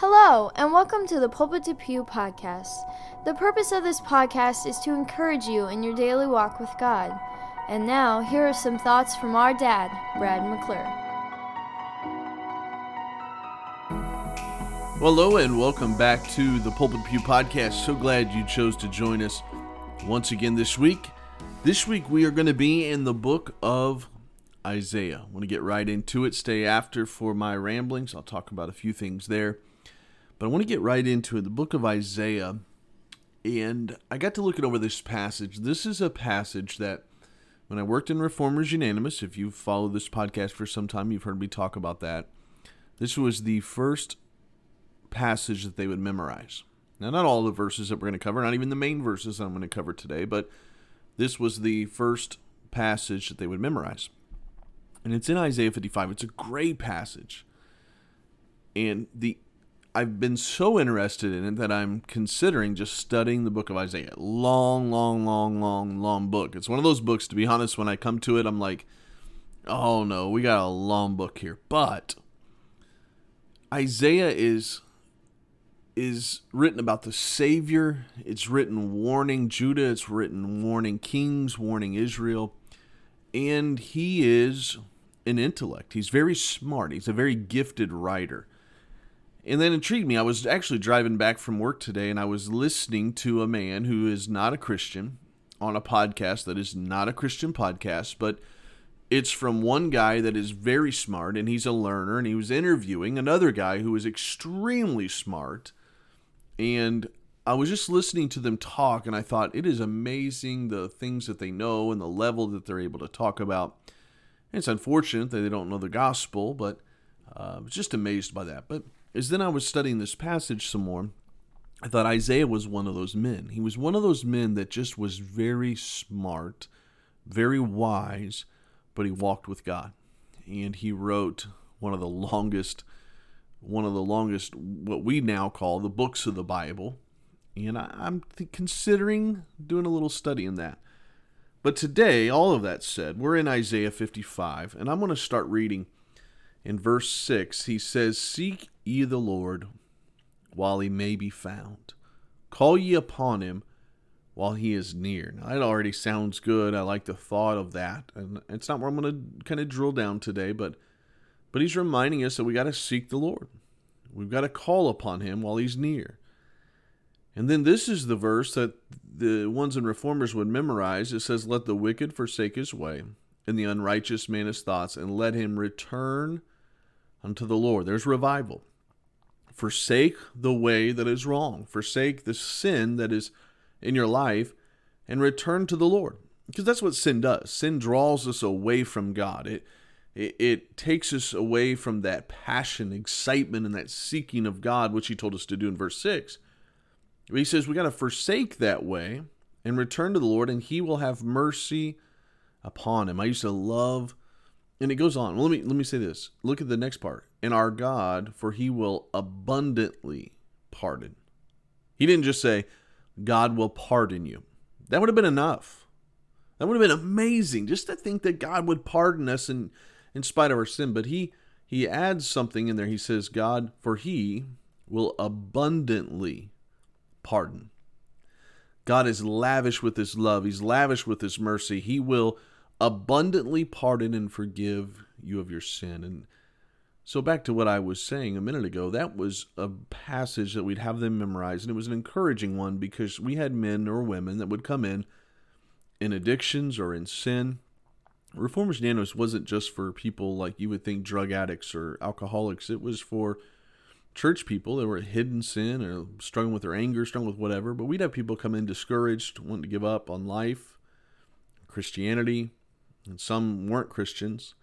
Hello, and welcome to the Pulpit to Pew podcast. The purpose of this podcast is to encourage you in your daily walk with God. And now, here are some thoughts from our dad, Brad McClure. Well, hello, and welcome back to the Pulpit Pew podcast. So glad you chose to join us once again this week. This week, we are going to be in the book of Isaiah. I want to get right into it. Stay after for my ramblings. I'll talk about a few things there. But I want to get right into it. The book of Isaiah. And I got to looking over this passage. This is a passage that when I worked in Reformers Unanimous, if you've followed this podcast for some time, you've heard me talk about that. This was the first passage that they would memorize. Now, not all the verses that we're going to cover, not even the main verses I'm going to cover today, but this was the first passage that they would memorize and it's in Isaiah 55. It's a great passage. And the I've been so interested in it that I'm considering just studying the book of Isaiah. Long, long, long, long, long book. It's one of those books, to be honest, when I come to it, I'm like, oh no, we got a long book here. But Isaiah is is written about the Savior. It's written warning Judah. It's written warning kings, warning Israel. And he is an intellect. He's very smart. He's a very gifted writer. And that intrigued me. I was actually driving back from work today and I was listening to a man who is not a Christian on a podcast that is not a Christian podcast, but it's from one guy that is very smart and he's a learner and he was interviewing another guy who is extremely smart. And I was just listening to them talk and I thought it is amazing the things that they know and the level that they're able to talk about. It's unfortunate that they don't know the gospel, but uh, I was just amazed by that. But as then I was studying this passage some more, I thought Isaiah was one of those men. He was one of those men that just was very smart, very wise, but he walked with God. And he wrote one of the longest, one of the longest, what we now call the books of the Bible. And I, am considering doing a little study in that. But today, all of that said, we're in Isaiah 55, and I'm going to start reading in verse 6. He says, Seek ye the Lord while he may be found, call ye upon him while he is near. Now, that already sounds good. I like the thought of that. And it's not where I'm going to kind of drill down today, but but he's reminding us that we got to seek the Lord. We've got to call upon him while he's near. And then this is the verse that the ones in reformers would memorize. It says, Let the wicked forsake his way, and the unrighteous man his thoughts, and let him return unto the Lord. There's revival. Forsake the way that is wrong, forsake the sin that is in your life, and return to the Lord. Because that's what sin does. Sin draws us away from God. It, it, it takes us away from that passion, excitement, and that seeking of God, which He told us to do in verse 6 he says we got to forsake that way and return to the Lord, and He will have mercy upon him. I used to love, and it goes on. Well, let me let me say this. Look at the next part. And our God, for He will abundantly pardon. He didn't just say, God will pardon you. That would have been enough. That would have been amazing just to think that God would pardon us in, in spite of our sin. But he he adds something in there. He says, God, for he will abundantly pardon. God is lavish with his love, he's lavish with his mercy. He will abundantly pardon and forgive you of your sin. And so, back to what I was saying a minute ago, that was a passage that we'd have them memorize, and it was an encouraging one because we had men or women that would come in in addictions or in sin. Reformers Unanimous wasn't just for people like you would think drug addicts or alcoholics, it was for church people that were hidden sin or struggling with their anger, struggling with whatever. But we'd have people come in discouraged, wanting to give up on life, Christianity, and some weren't Christians.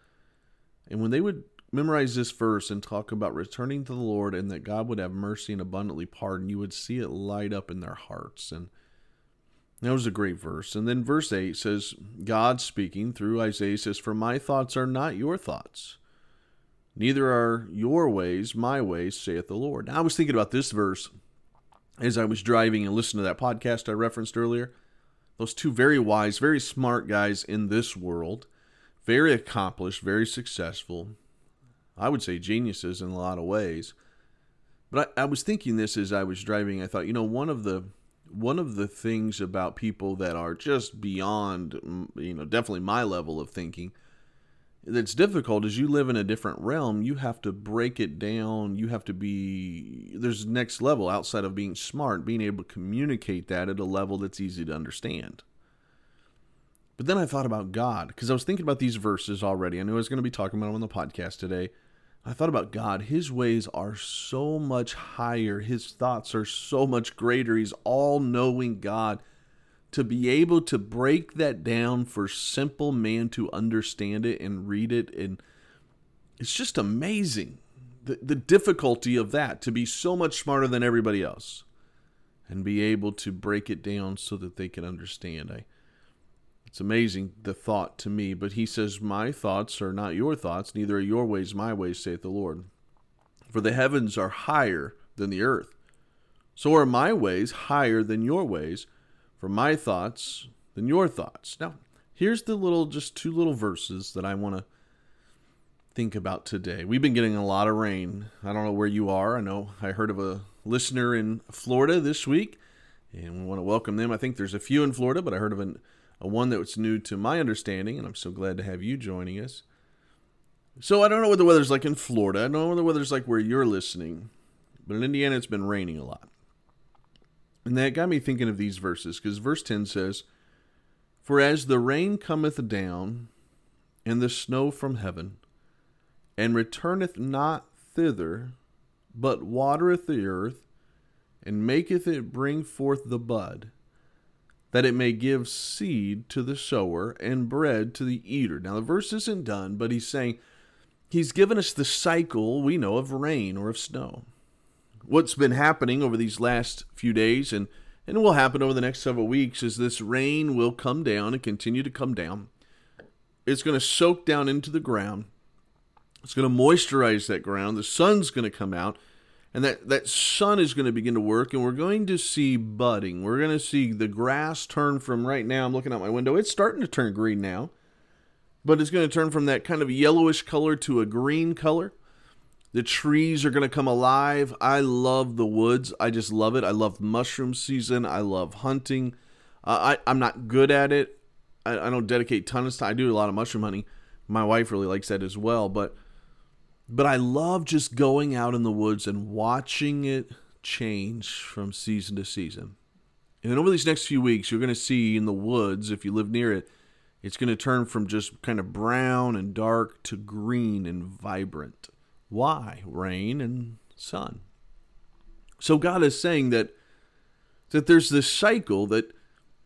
And when they would memorize this verse and talk about returning to the Lord and that God would have mercy and abundantly pardon, you would see it light up in their hearts. And that was a great verse. And then verse 8 says, God speaking through Isaiah says, For my thoughts are not your thoughts Neither are your ways my ways, saith the Lord. Now, I was thinking about this verse as I was driving and listening to that podcast I referenced earlier. Those two very wise, very smart guys in this world, very accomplished, very successful. I would say geniuses in a lot of ways. But I, I was thinking this as I was driving. I thought, you know, one of the one of the things about people that are just beyond, you know, definitely my level of thinking that's difficult is you live in a different realm. You have to break it down. You have to be there's next level outside of being smart, being able to communicate that at a level that's easy to understand. But then I thought about God because I was thinking about these verses already. I knew I was going to be talking about them on the podcast today. I thought about God. His ways are so much higher. His thoughts are so much greater. He's all knowing God to be able to break that down for simple man to understand it and read it and it's just amazing the, the difficulty of that to be so much smarter than everybody else and be able to break it down so that they can understand. I, it's amazing the thought to me but he says my thoughts are not your thoughts neither are your ways my ways saith the lord. For the heavens are higher than the earth. So are my ways higher than your ways for my thoughts than your thoughts. Now, here's the little, just two little verses that I want to think about today. We've been getting a lot of rain. I don't know where you are. I know I heard of a listener in Florida this week, and we want to welcome them. I think there's a few in Florida, but I heard of an, a one that was new to my understanding, and I'm so glad to have you joining us. So I don't know what the weather's like in Florida. I don't know what the weather's like where you're listening, but in Indiana it's been raining a lot. And that got me thinking of these verses, because verse 10 says, For as the rain cometh down, and the snow from heaven, and returneth not thither, but watereth the earth, and maketh it bring forth the bud, that it may give seed to the sower and bread to the eater. Now, the verse isn't done, but he's saying he's given us the cycle we know of rain or of snow what's been happening over these last few days and and will happen over the next several weeks is this rain will come down and continue to come down. It's going to soak down into the ground. It's going to moisturize that ground. The sun's going to come out and that, that sun is going to begin to work and we're going to see budding. We're going to see the grass turn from right now. I'm looking out my window. It's starting to turn green now, but it's going to turn from that kind of yellowish color to a green color. The trees are going to come alive. I love the woods. I just love it. I love mushroom season. I love hunting. Uh, I, I'm not good at it. I, I don't dedicate tons of time. I do a lot of mushroom hunting. My wife really likes that as well. But but I love just going out in the woods and watching it change from season to season. And then over these next few weeks, you're going to see in the woods, if you live near it, it's going to turn from just kind of brown and dark to green and vibrant. Why? Rain and sun. So God is saying that that there's this cycle that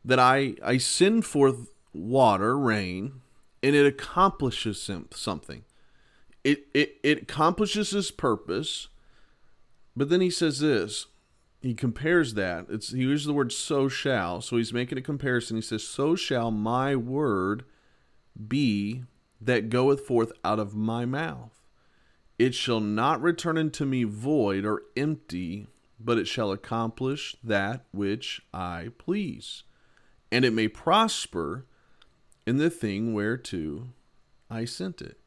that I I send forth water, rain, and it accomplishes something. It it it accomplishes its purpose. But then he says this. He compares that. It's he uses the word so shall. So he's making a comparison. He says, So shall my word be that goeth forth out of my mouth. It shall not return unto me void or empty, but it shall accomplish that which I please, and it may prosper in the thing whereto I sent it.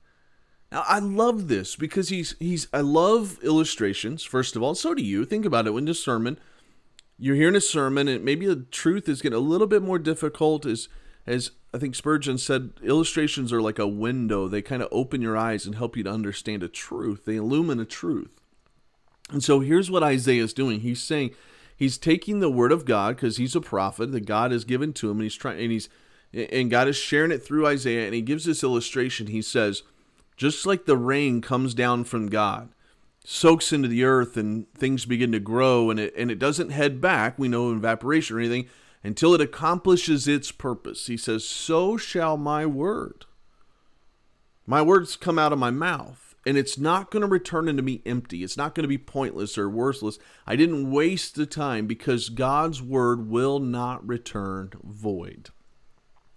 Now I love this because he's he's I love illustrations, first of all. So do you. Think about it when the sermon you're hearing a sermon and maybe the truth is getting a little bit more difficult as as I think Spurgeon said, illustrations are like a window. They kind of open your eyes and help you to understand a truth. They illumine a truth. And so here's what Isaiah is doing. He's saying he's taking the word of God because he's a prophet that God has given to him, and he's trying and he's and God is sharing it through Isaiah. And he gives this illustration. He says, just like the rain comes down from God, soaks into the earth, and things begin to grow, and it and it doesn't head back. We know evaporation or anything until it accomplishes its purpose. He says, So shall my word. My words come out of my mouth, and it's not going to return into me empty. It's not going to be pointless or worthless. I didn't waste the time because God's word will not return void.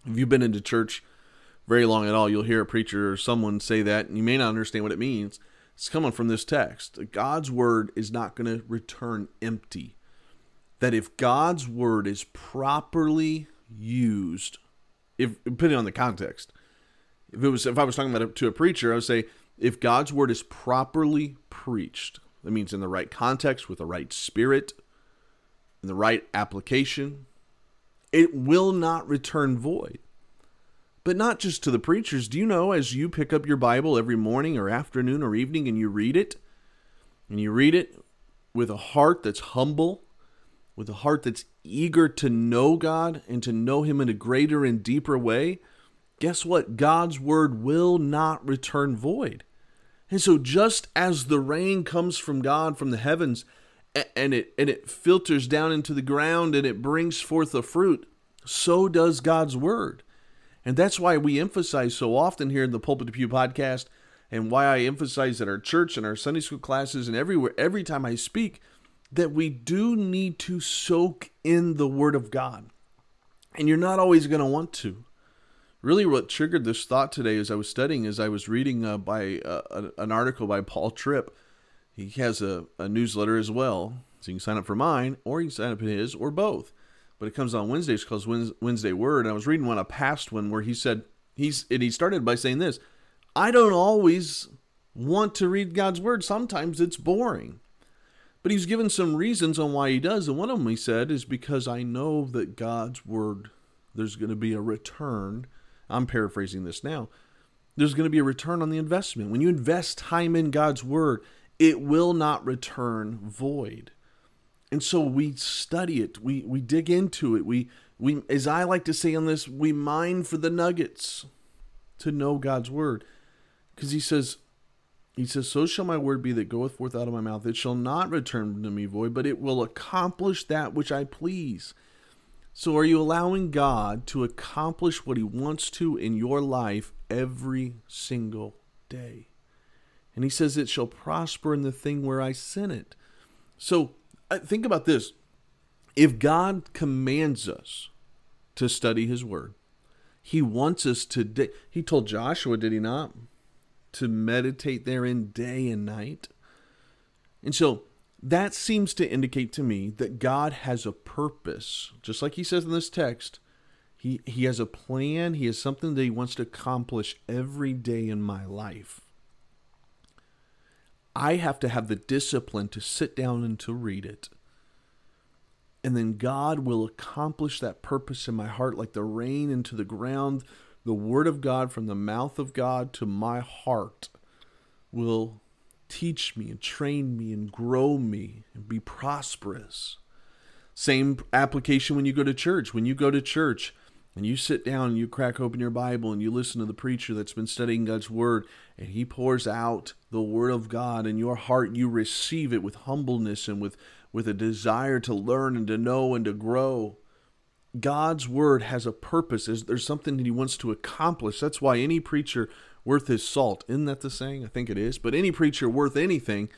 If you've been into church very long at all, you'll hear a preacher or someone say that, and you may not understand what it means. It's coming from this text. God's word is not going to return empty that if God's word is properly used, if depending on the context, if it was if I was talking about it to a preacher, I would say if God's word is properly preached, That means in the right context, with the right spirit, in the right application, it will not return void. But not just to the preachers. Do you know as you pick up your Bible every morning or afternoon or evening and you read it, and you read it with a heart that's humble, with a heart that's eager to know God and to know Him in a greater and deeper way, guess what? God's word will not return void. And so just as the rain comes from God from the heavens and it and it filters down into the ground and it brings forth the fruit, so does God's word. And that's why we emphasize so often here in the Pulpit to Pew podcast and why I emphasize at our church and our Sunday school classes and everywhere every time I speak that we do need to soak in the word of God. And you're not always going to want to really what triggered this thought today as I was studying is I was reading uh, by uh, an article by Paul Tripp. He has a, a newsletter as well, so you can sign up for mine or you can sign up for his or both. But it comes on Wednesdays called Wednesday Word. And I was reading one, a past one, where he said he's and he started by saying this: I don't always want to read God's word. Sometimes it's boring. But he's given some reasons on why he does, and one of them he said is because I know that God's word there's going to be a return I'm paraphrasing this now. There's going to be a return on the investment. When you invest time in God's word, it will not return void. And so we study it, we, we dig into it. We, we, as I like to say on this, we mine for the nuggets to know God's word. Because he says, he says, So shall my word be that goeth forth out of my mouth. It shall not return to me void, but it will accomplish that which I please. So, are you allowing God to accomplish what He wants to in your life every single day? And He says, It shall prosper in the thing where I sent it. So, uh, think about this. If God commands us to study His Word, He wants us to, He told Joshua, did He not? To meditate therein day and night. And so, that seems to indicate to me that God has a purpose, just like he says in this text. He, he has a plan, he has something that he wants to accomplish every day in my life. I have to have the discipline to sit down and to read it. And then God will accomplish that purpose in my heart like the rain into the ground. The word of God from the mouth of God to my heart will teach me and train me and grow me and be prosperous. Same application when you go to church. When you go to church and you sit down and you crack open your Bible and you listen to the preacher that's been studying God's Word and he pours out the Word of God in your heart, you receive it with humbleness and with, with a desire to learn and to know and to grow. God's Word has a purpose. Is There's something that He wants to accomplish. That's why any preacher worth his salt. Isn't that the saying? I think it is. But any preacher worth anything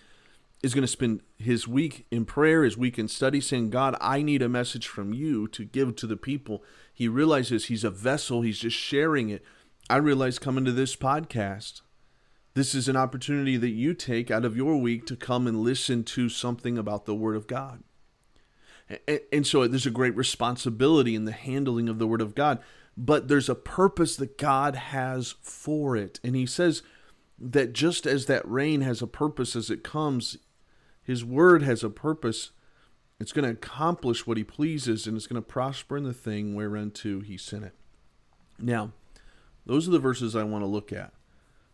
is going to spend his week in prayer, his week in study, saying, God, I need a message from you to give to the people. He realizes he's a vessel, he's just sharing it. I realize coming to this podcast, this is an opportunity that you take out of your week to come and listen to something about the Word of God. And so there's a great responsibility in the handling of the Word of God but there's a purpose that God has for it. And he says that just as that rain has a purpose as it comes, his word has a purpose. It's going to accomplish what he pleases and it's going to prosper in the thing whereunto he sent it. Now, those are the verses I want to look at.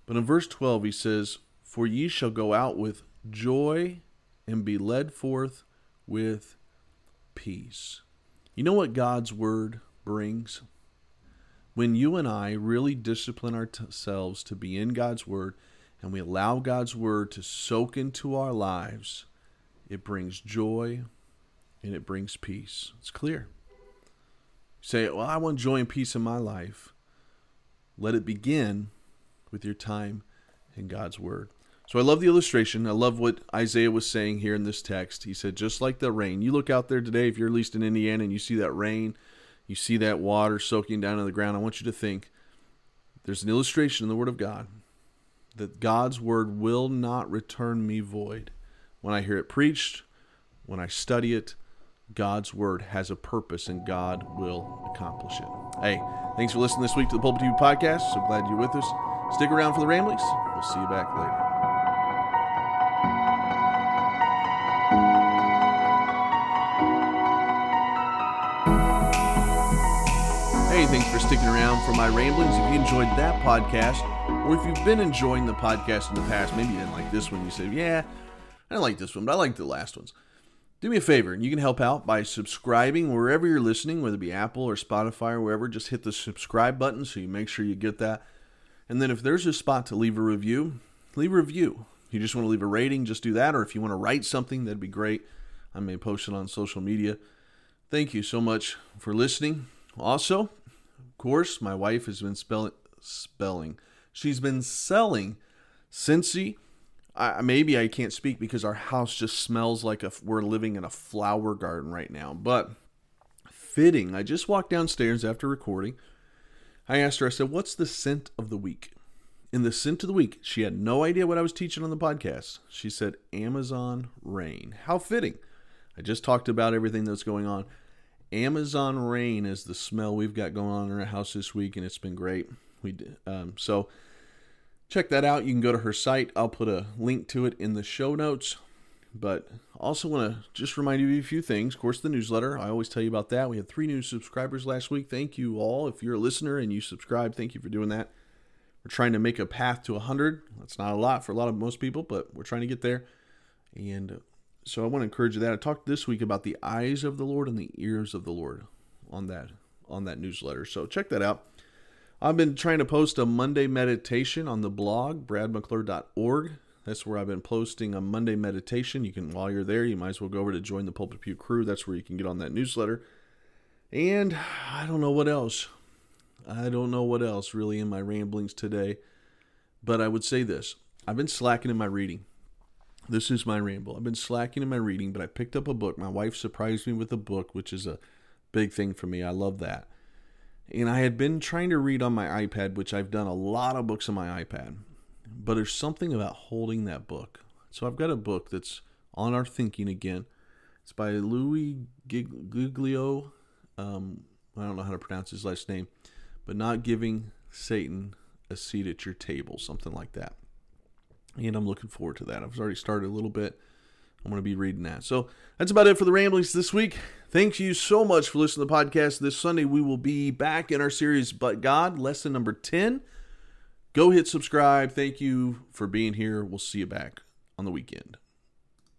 But in verse 12, he says, For ye shall go out with joy and be led forth with peace. You know what God's word brings? when you and I really discipline ourselves to be in God's Word and we allow God's Word to soak into our lives, it brings joy and it brings peace. It's clear. You say, Well, I want joy and peace in my life. Let it begin with your time in God's Word. So I love the illustration. I love what Isaiah was saying here in this text. He said, just like the rain. You look out there today, if you're at least in Indiana and you see that rain, you see that water soaking down in the ground, I want you to think there's an illustration in the Word of God that God's Word will not return me void. When I hear it preached, when I study it, God's Word has a purpose and God will accomplish it. Hey, thanks for listening this week to the Pulpit to Pew podcast. So glad you're with us. Stick around for the ramblings. We'll see you back later. Hey, thanks for sticking around for my ramblings. If you enjoyed that podcast, or if you've been enjoying the podcast in the past, maybe you didn't like this one, you said, yeah, I didn't like this one, but I liked the last ones. Do me a favor, and you can help out by subscribing wherever you're listening, whether it be Apple or Spotify or wherever. Just hit the subscribe button so you make sure you get that. And then if there's a spot to leave a review, leave a review. If you just want to leave a rating, just do that. Or if you want to write something, that'd be great. I may post it on social media. Thank you so much for listening. Also, of course, my wife has been spelling, spelling. She's been selling Scentsy. I, maybe I can't speak because our house just smells like a, we're living in a flower garden right now. But fitting, I just walked downstairs after recording. I asked her, I said, What's the scent of the week? In the scent of the week, she had no idea what I was teaching on the podcast. She said, Amazon rain. How fitting. I just talked about everything that's going on. Amazon rain is the smell we've got going on in our house this week, and it's been great. We um, so check that out. You can go to her site. I'll put a link to it in the show notes. But also want to just remind you of a few things. Of course, the newsletter. I always tell you about that. We had three new subscribers last week. Thank you all. If you're a listener and you subscribe, thank you for doing that. We're trying to make a path to 100. That's not a lot for a lot of most people, but we're trying to get there. And so I want to encourage you that. I talked this week about the eyes of the Lord and the ears of the Lord on that on that newsletter. So check that out. I've been trying to post a Monday meditation on the blog, bradmcclure.org. That's where I've been posting a Monday meditation. You can, while you're there, you might as well go over to join the Pulpit Pew crew. That's where you can get on that newsletter. And I don't know what else. I don't know what else really in my ramblings today. But I would say this I've been slacking in my reading. This is my ramble. I've been slacking in my reading, but I picked up a book. My wife surprised me with a book, which is a big thing for me. I love that. And I had been trying to read on my iPad, which I've done a lot of books on my iPad. But there's something about holding that book. So I've got a book that's on our thinking again. It's by Louis Giglio. Um, I don't know how to pronounce his last name, but not giving Satan a seat at your table, something like that and I'm looking forward to that. I've already started a little bit. I'm going to be reading that. So that's about it for the ramblings this week. Thank you so much for listening to the podcast. This Sunday, we will be back in our series, But God, lesson number 10. Go hit subscribe. Thank you for being here. We'll see you back on the weekend.